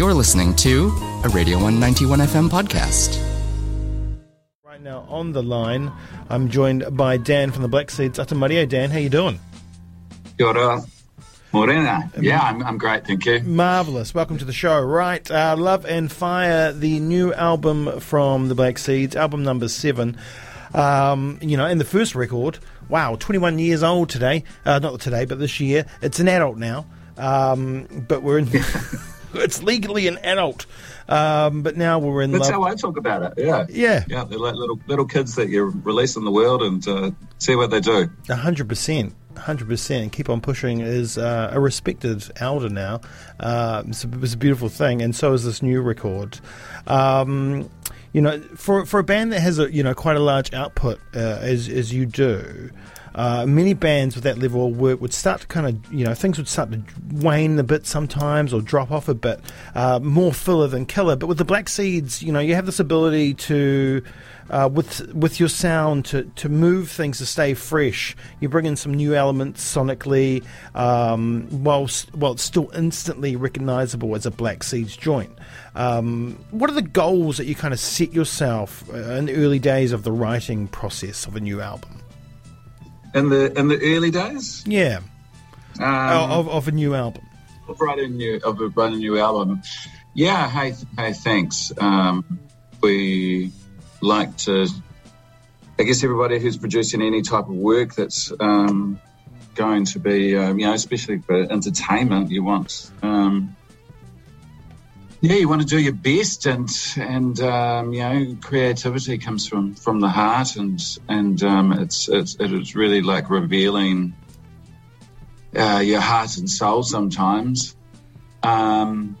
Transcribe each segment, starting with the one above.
You're listening to a Radio 191 FM podcast. Right now on the line, I'm joined by Dan from the Black Seeds. Atamaria, Dan, how you doing? Kia ora. Morena. Yeah, I'm, I'm great, thank you. Marvelous. Welcome to the show. Right, uh, Love and Fire, the new album from the Black Seeds, album number seven. Um, you know, and the first record, wow, 21 years old today. Uh, not today, but this year. It's an adult now. Um, but we're in. it's legally an adult. Um, but now we're in That's love. how I talk about it. Yeah. Yeah. Yeah, they're like little little kids that you release in the world and uh, see what they do. A hundred percent, hundred percent. Keep on pushing is uh, a respected elder now. Uh, it's, a, it's a beautiful thing, and so is this new record. Um, you know, for for a band that has a you know quite a large output uh, as as you do. Uh, many bands with that level of work would start to kind of, you know, things would start to wane a bit sometimes or drop off a bit, uh, more filler than killer. But with the Black Seeds, you know, you have this ability to, uh, with with your sound, to, to move things to stay fresh. You bring in some new elements sonically, um, whilst while it's still instantly recognisable as a Black Seeds joint. Um, what are the goals that you kind of set yourself uh, in the early days of the writing process of a new album? In the in the early days, Yeah, um, of, of a new album. of writing a new of a new album. Yeah, hey, hey, thanks. Um, we like to. I guess everybody who's producing any type of work that's um, going to be, um, you know, especially for entertainment, you want. Um, yeah, you want to do your best, and and um, you know, creativity comes from from the heart, and and um, it's it's it's really like revealing uh, your heart and soul sometimes. Um,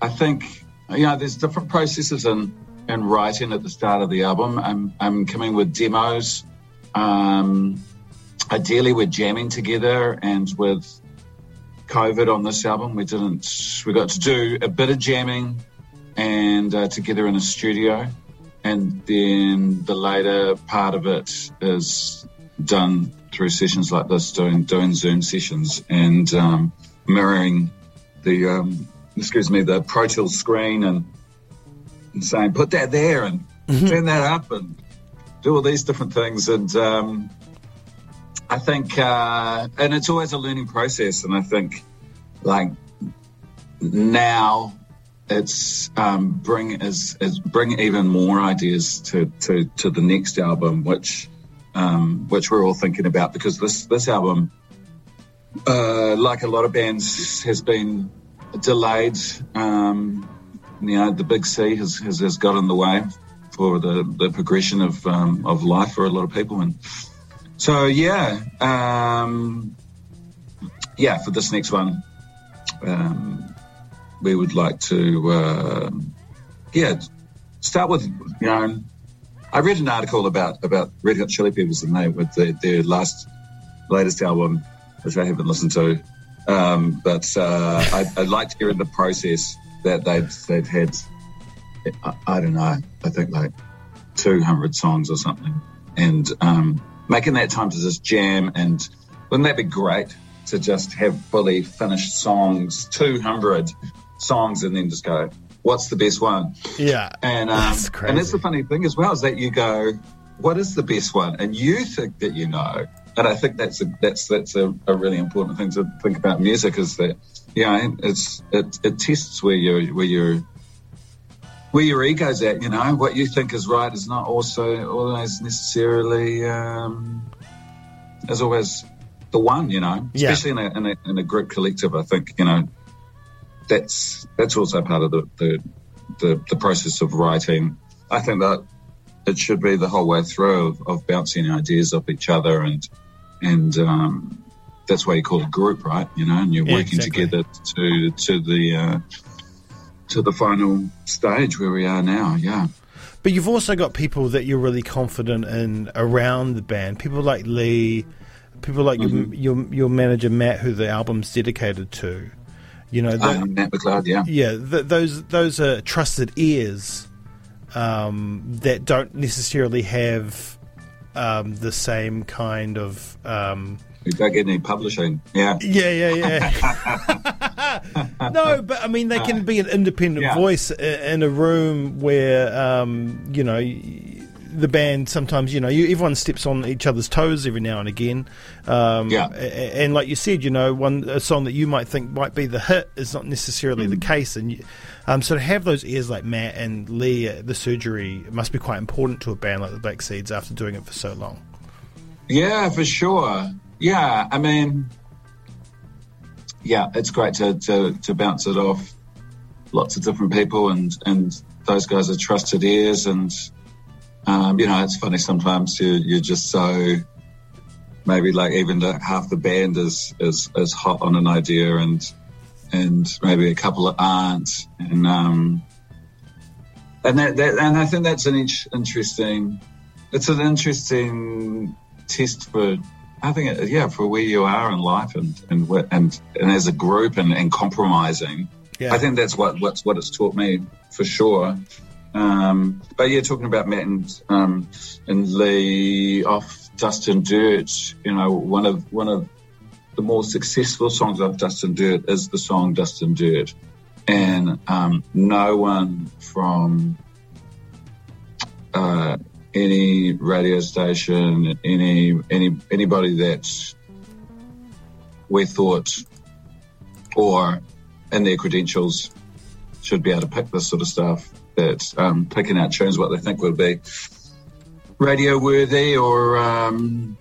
I think you know there's different processes in in writing at the start of the album. I'm I'm coming with demos. Um, ideally, we're jamming together, and with COVID on this album, we didn't. We got to do a bit of jamming and uh, together in a studio, and then the later part of it is done through sessions like this, doing doing Zoom sessions and um, mirroring the um, excuse me the Pro Tools screen and, and saying put that there and turn that up and do all these different things. And um, I think uh, and it's always a learning process and I think like now it's um, bring is, is bring even more ideas to, to, to the next album which um, which we're all thinking about because this this album uh, like a lot of bands has been delayed. Um, you know the big C has, has, has got in the way for the, the progression of um, of life for a lot of people and so yeah um, yeah for this next one um, we would like to uh, yeah start with you know I read an article about about Red Hot Chili Peppers and they with their, their last latest album which I haven't listened to um, but uh, I, I liked hearing the process that they've they'd had I, I don't know I think like 200 songs or something. And um, making that time to just jam and wouldn't that be great to just have fully finished songs 200 songs and then just go what's the best one? Yeah, and um, That's and that's the funny thing as well is that you go what is the best one? And you think that you know. And I think that's a that's that's a, a really important thing to think about music is that you know it's it, it tests where you where you're where your ego's at, you know, what you think is right is not also always necessarily um, is always the one, you know, Yeah. especially in a, in a in a group collective. I think you know that's that's also part of the the, the, the process of writing. I think that it should be the whole way through of, of bouncing ideas off each other and and um, that's why you call it group, right? You know, and you're Yeah, working exactly. together to to the uh, to the final stage where we are now. Yeah. But you've also got people that you're really confident in around the band. People like Lee, people like Mm-hmm. your, your your manager Matt, who the album's dedicated to. You know, that, Um, Matt McLeod, yeah. yeah, th- those those are trusted ears um, that don't necessarily have um, the same kind of. We don't get any publishing. Yeah. yeah, yeah, yeah. no, but I mean, they can be an independent Yeah. voice in a room where, um, you know, the band sometimes, you know, you, everyone steps on each other's toes every now and again. Um, Yeah. And like you said, you know, one a song that you might think might be the hit is not necessarily Mm. the case. And you, um, so to have those ears like Matt and Lee the surgery must be quite important to a band like the Black Seeds after doing it for so long. Yeah, for sure. Yeah, I mean, yeah, it's great to, to, to bounce it off lots of different people, and, and those guys are trusted ears. And, um, you know, it's funny sometimes you, you're just so maybe like even half the band is, is, is hot on an idea, and and maybe a couple of aren't. And, um, and that, that and I think that's an interesting. It's an interesting test for I think it, yeah for where you are in life and and and, and as a group and, and compromising. Yeah. I think that's what what's what it's taught me for sure. Um, but yeah, talking about Matt and um, and Lee off Dust and Dirt, you know, one of one of the more successful songs off Dust and Dirt is the song Dust and Dirt, and um, no one from uh, any radio station, any any anybody that we thought or in their credentials should be able to pick this sort of stuff. That um, picking out tunes what they think would be radio worthy or um,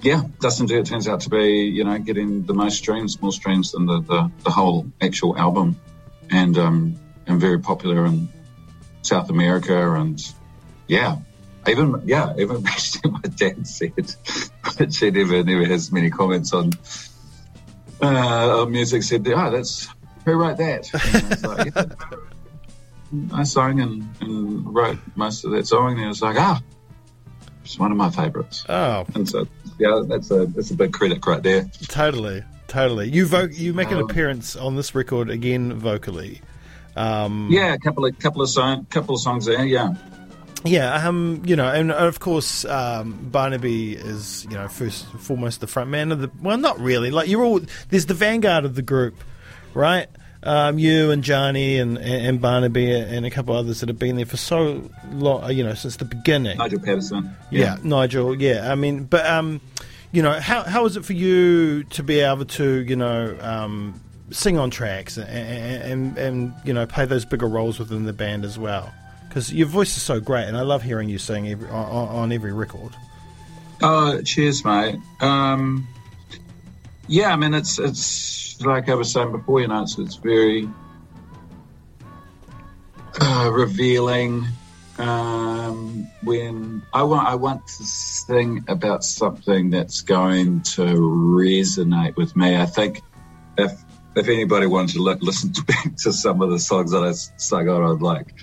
yeah, Dust and Dirt turns out to be you know getting the most streams, more streams than the the, the whole actual album, and um, and very popular in South America and yeah. Even yeah, even actually my dad said, but she never never has many comments on uh, on music. Said, "Oh, that's who wrote that?" And I, like, "Yeah." I sang and, and wrote most of that song, and he was like, "Ah, it's one of my favorites." Oh, And so yeah, that's a that's a big credit right there. Totally, totally. You vo- you make an Um, appearance on this record again vocally. Um, Yeah, a couple of couple of song, couple of songs there. Yeah, yeah. Um, you know, and of course, um, Barnaby is you know first and foremost the front man of the. Well, not really. Like you're all there's the vanguard of the group, right? Um, you and Johnny and, and Barnaby and a couple others that have been there for so long, you know, since the beginning. Nigel Patterson. Yeah, Nigel. Yeah, I mean, but um, you know, how how is it for you to be able to, you know, um, sing on tracks and, and and you know play those bigger roles within the band as well? Because your voice is so great, and I love hearing you sing every, on, on every record. Oh, cheers, mate. Um, yeah, I mean, it's it's like I was saying before. You know, it's it's very uh, revealing um, when I want I want to sing about something that's going to resonate with me. I think if if anybody wanted to li- listen to, back to some of the songs that I sung on, I'd like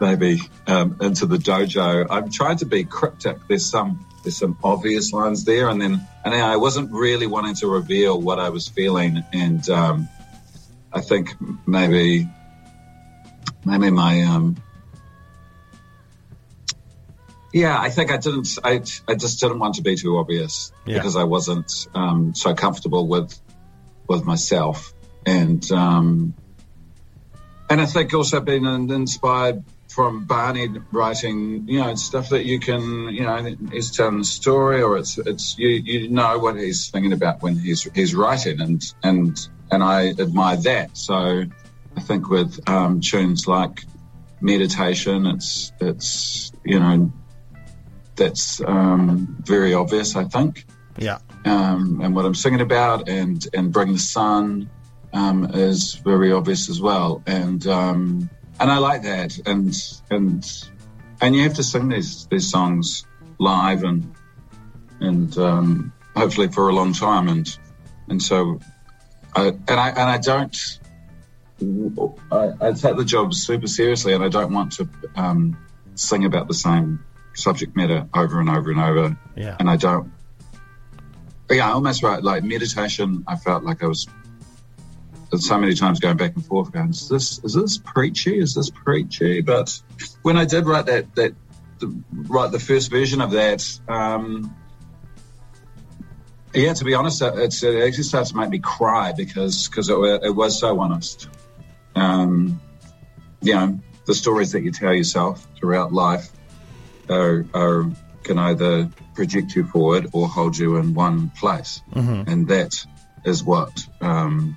maybe um, into the dojo. I'm trying to be cryptic. There's some there's some obvious lines there, and then and then I wasn't really wanting to reveal what I was feeling, and um, I think maybe maybe my um, yeah, I think I didn't. I I just didn't want to be too obvious Yeah. because I wasn't um, so comfortable with with myself, and um, and I think also being inspired from Barney writing, you know, stuff that you can, you know, he's telling a story, or it's it's you you know what he's thinking about when he's he's writing, and and and I admire that. So I think with um, tunes like meditation, it's it's you know that's um, very obvious. I think Yeah, um, and what I'm singing about, and and bring the sun um, is very obvious as well, and um, and I like that, and and and you have to sing these these songs live and and um, hopefully for a long time, and and so I and I and I don't. I, I take the job super seriously, and I don't want to um, sing about the same subject matter over and over and over yeah, and I don't. Yeah, almost right. Like meditation, I felt like I was so many times going back and forth, going, "Is this is this preachy? Is this preachy?" But when I did write that that the, write the first version of that, um, Yeah, to be honest, it's, it actually starts to make me cry because because it, it was so honest. Um, you know, the stories that you tell yourself throughout life are, are can either project you forward or hold you in one place, and that is what um,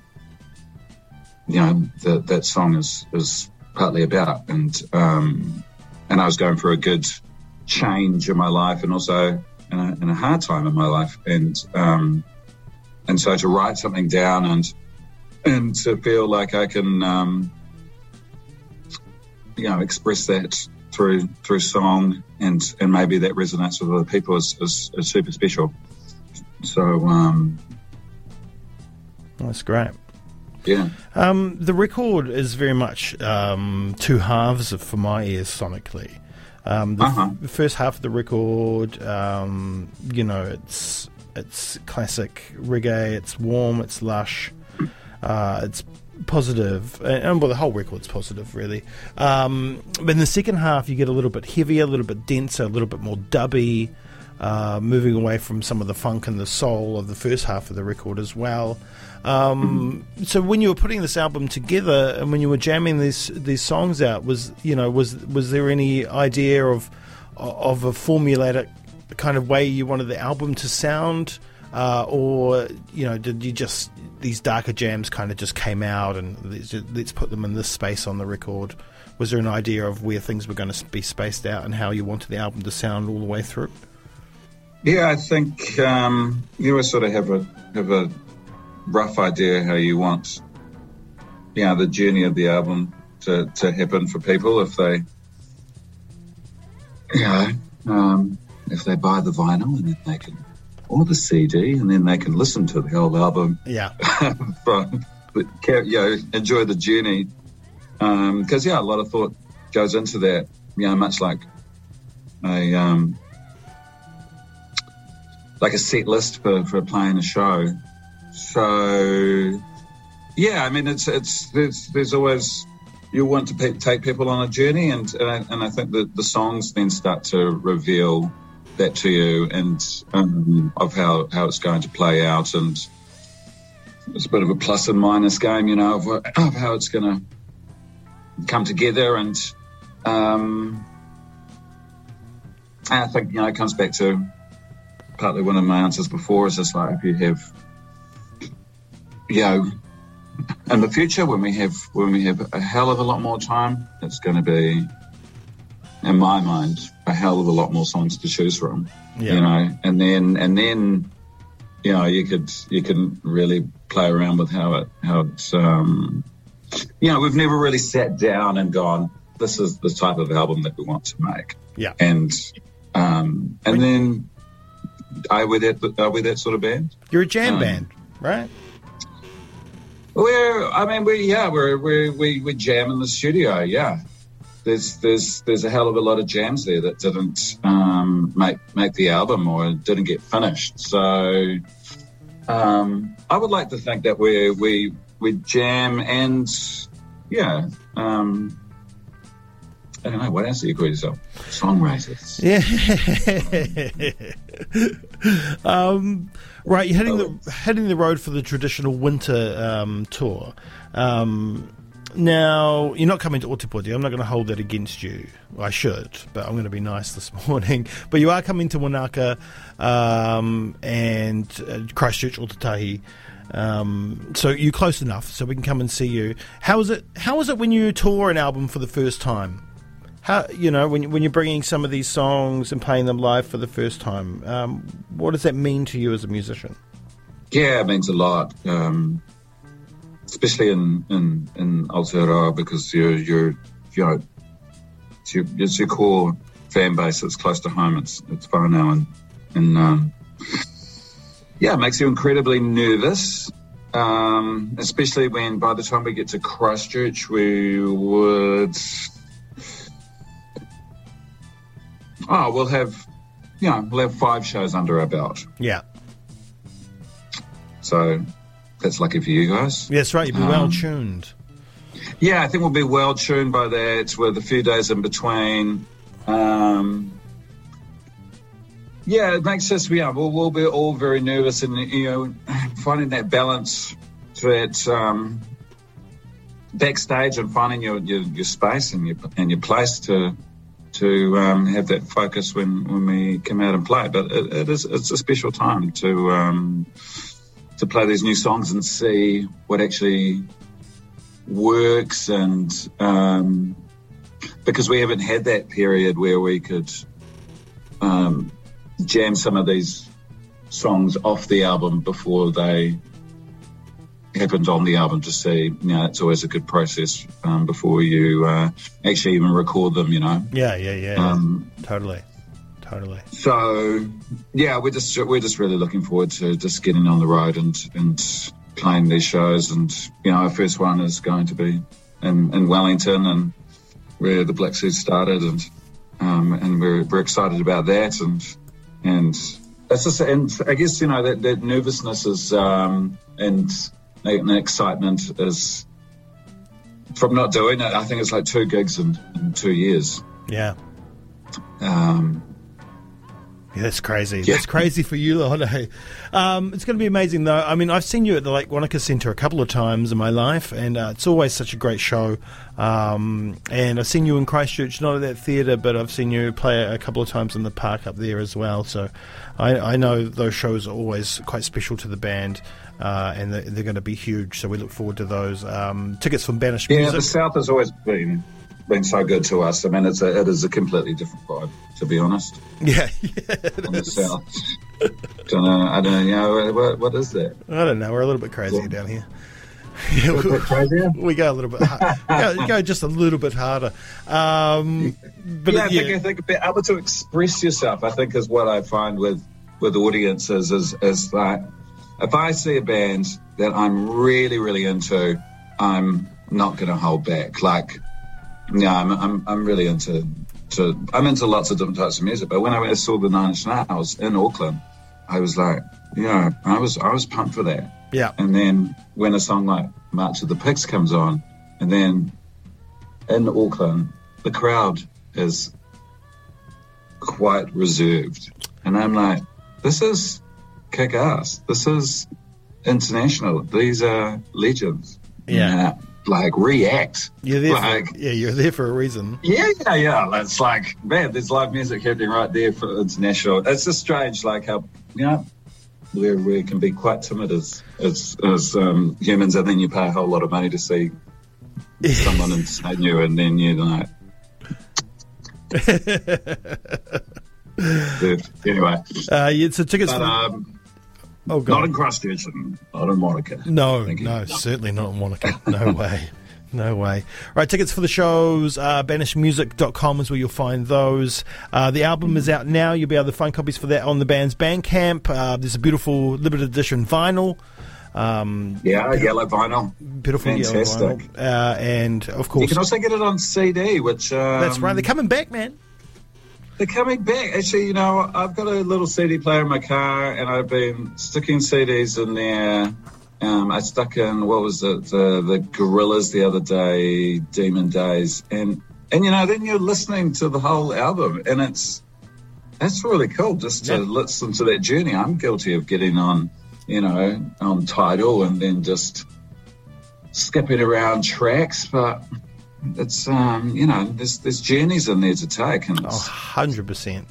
you know that that song is is partly about. And um, and I was going through a good change in my life, and also in a, in a hard time in my life, and um, and so to write something down and and to feel like I can um, you know express that through through song and and maybe that resonates with other people is, is, is super special. So um, That's great. Yeah, Um, the record is very much um, two halves of, for my ears sonically. Um, the, Uh-huh. the first half of the record, um, you know, it's it's classic reggae. It's warm. It's lush. Uh, it's positive, and, and well, the whole record's positive, really. Um, but in the second half, you get a little bit heavier, a little bit denser, a little bit more dubby, uh, moving away from some of the funk and the soul of the first half of the record as well. Um, so when you were putting this album together and when you were jamming these these songs out, was you know was was there any idea of of a formulaic kind of way you wanted the album to sound, uh, or you know did you just these darker jams kind of just came out and let's, put them in this space on the record? Was there an idea of where things were going to be spaced out and how you wanted the album to sound all the way through? yeah. I think um, you always sort of have a have a rough idea how you want you know the journey of the album to, to happen for people if they you know um, if they buy the vinyl and then they can or the CD and then they can listen to the whole album. Yeah, from but you know enjoy the journey. Because yeah a lot of thought goes into that you know much like a um like a set list for, for playing a show so yeah i mean it's it's there's there's always you want to pe- take people on a journey and and I, and I think that the songs then start to reveal that to you and um, of how how it's going to play out and it's a bit of a plus and minus game, you know, of, of how it's going to come together. And, um, and I think, you know, it comes back to partly one of my answers before is just like if you have, you know, in the future when we have when we have a hell of a lot more time, it's going to be, in my mind, a hell of a lot more songs to choose from yeah, you know, and then and then you know you could you can really play around with how it how it's um, you know we've never really sat down and gone this is the type of album that we want to make yeah. and um, and then are we that are we that sort of band? You're a jam Um, band, right? We're, I mean, we, yeah, we're, we're, we, we jam in the studio. Yeah. There's, there's, there's a hell of a lot of jams there that didn't, um, make, make the album or didn't get finished. So, um, I would like to think that we, we, we jam and, yeah, um, I don't know. What else do you call yourself? Songwriters. Yeah. um, right, you're heading the heading the road for the traditional winter um, tour. Um, now you're not coming to Otepoti. I'm not going to hold that against you. I should, but I'm going to be nice this morning. But you are coming to Wanaka um, and uh, Christchurch, Otautahi. Um, so you're close enough, so we can come and see you. How is it? How is it when you tour an album for the first time? How you know when when you're bringing some of these songs and playing them live for the first time? Um, what does that mean to you as a musician? Yeah, it means a lot, um, especially in in in Aotearoa because you're you're you know it's your, it's your core fan base. It's close to home. It's it's now, and and um, yeah, it makes you incredibly nervous. Um, especially when by the time we get to Christchurch, we would oh we'll have yeah we'll have five shows under our belt. Yeah, So that's lucky for you guys. yes, right. You'd be Um, well tuned. Yeah, I think we'll be well tuned by that with a few days in between. Um, yeah, it makes us yeah. We'll, we'll be all very nervous, and you know, finding that balance that um, backstage and finding your, your, your space and your and your place to to um, have that focus when, when we come out and play. But it, it is it's a special time to um, to play these new songs and see what actually works and um, because we haven't had that period where we could um, jam some of these songs off the album before they happened on the album to see you know it's always a good process um, before you uh, actually even record them you know Yeah, yeah, yeah. um, totally, totally. so yeah we're just we're just really looking forward to just getting on the road and and playing these shows and you know our first one is going to be in, in Wellington and where the Black Seeds started and um, and we're, we're excited about that and and it's just and I guess you know that, that nervousness is um, and and the excitement is from not doing it I think it's like two gigs in, in two years Yeah. um, Yeah, that's crazy. Yeah. That's crazy for you, Lord. Um, it's going to be amazing, though. I mean, I've seen you at the Lake Wanaka Centre a couple of times in my life, and uh, it's always such a great show. Um, and I've seen you in Christchurch, not at that theatre, but I've seen you play a couple of times in the park up there as well. So I, I know those shows are always quite special to the band, uh, and they're, they're going to be huge. So we look forward to those. Um, tickets from Banished yeah Music. the South has always been been so good to us I mean it's a, it is a completely different vibe to be honest Yeah, yeah. in the South don't know I don't know you know what, what is that I don't know. We're a little bit crazy Yeah. down here. a bit crazier we go a little bit hard, go, go just a little bit harder. Um, but yeah, I yeah, think I think being able to express yourself, I think, is what I find with with audiences is is that if I see a band that I'm really really into, I'm not going to hold back. Like, yeah, I'm I'm, I'm really into to I'm into lots of different types of music. But when I saw the Nine Inch Nails in Auckland, I was like, yeah, I was I was pumped for that. yeah, And then when a song like March of the Pigs comes on, and then in Auckland, the crowd is quite reserved. And I'm like, this is kick ass. This is international. These are legends. Yeah. Uh, like, react. you're there. Like, for, yeah, you're there for a reason. yeah, yeah, yeah. It's like, man, there's live music happening right there for international. It's just strange, like how, you know, we we can be quite timid as as, as um, humans, and then you pay a whole lot of money to see someone inside you, and then you're like. anyway, Uh, yeah, so tickets but, from. um, oh not god, in Christchurch not in Wanaka. no, no, certainly not in Wanaka. No way. No way. Right, tickets for the shows, uh, banishedmusic.com is where you'll find those. Uh, the album is out now. You'll be able to find copies for that on the band's Bandcamp. Uh, there's a beautiful limited edition vinyl. Um, Yeah, yellow vinyl. beautiful yellow Fantastic. vinyl. Uh, and, of course. You can also get it on CD, which um, that's right. They're coming back, man. They're coming back. Actually, you know, I've got a little CD player in my car, and I've been sticking CDs in there. Um, I stuck in what was it, the the Gorillaz the other day, Demon Days, and and you know, then you're listening to the whole album, and it's that's really cool just to Yeah. listen to that journey. I'm guilty of getting on, you know, on Tidal and then just skipping around tracks, but it's um, you know, there's there's journeys in there to take, and Oh, 100%.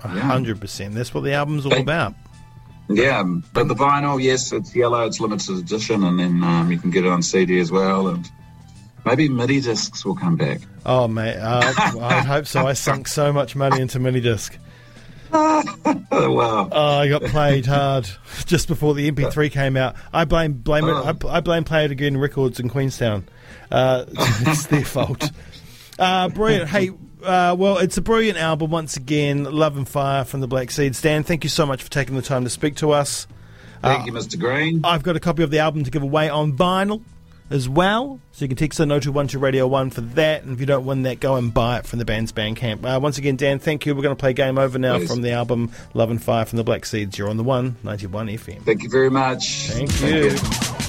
A 100%. That's what the album's all Thank- about. Yeah, but the vinyl, yes, it's yellow, it's limited edition, and then um, you can get it on CD as well, and maybe Minidiscs will come back. Oh, mate. Uh, I hope so. I sunk so much money into Minidisc. Oh, wow. Oh, I got played hard just before the MP3 came out. I blame blame it. I, I blame Play It Again Records in Queenstown. Uh, it's their fault. Uh, brilliant. Hey, uh, well, it's a brilliant album once again. Love and Fire from the Black Seeds. Dan, thank you so much for taking the time to speak to us. Thank you, Mr. Green. I've got a copy of the album to give away on vinyl as well. So you can text the 0212 Radio 1 for that. And if you don't win that, go and buy it from the band's Bandcamp. Uh, once again, Dan, thank you. We're going to play Game Over now from the album Love and Fire from the Black Seeds. You're on the one, 91 FM. Thank you very much. Thank you. Oh yeah.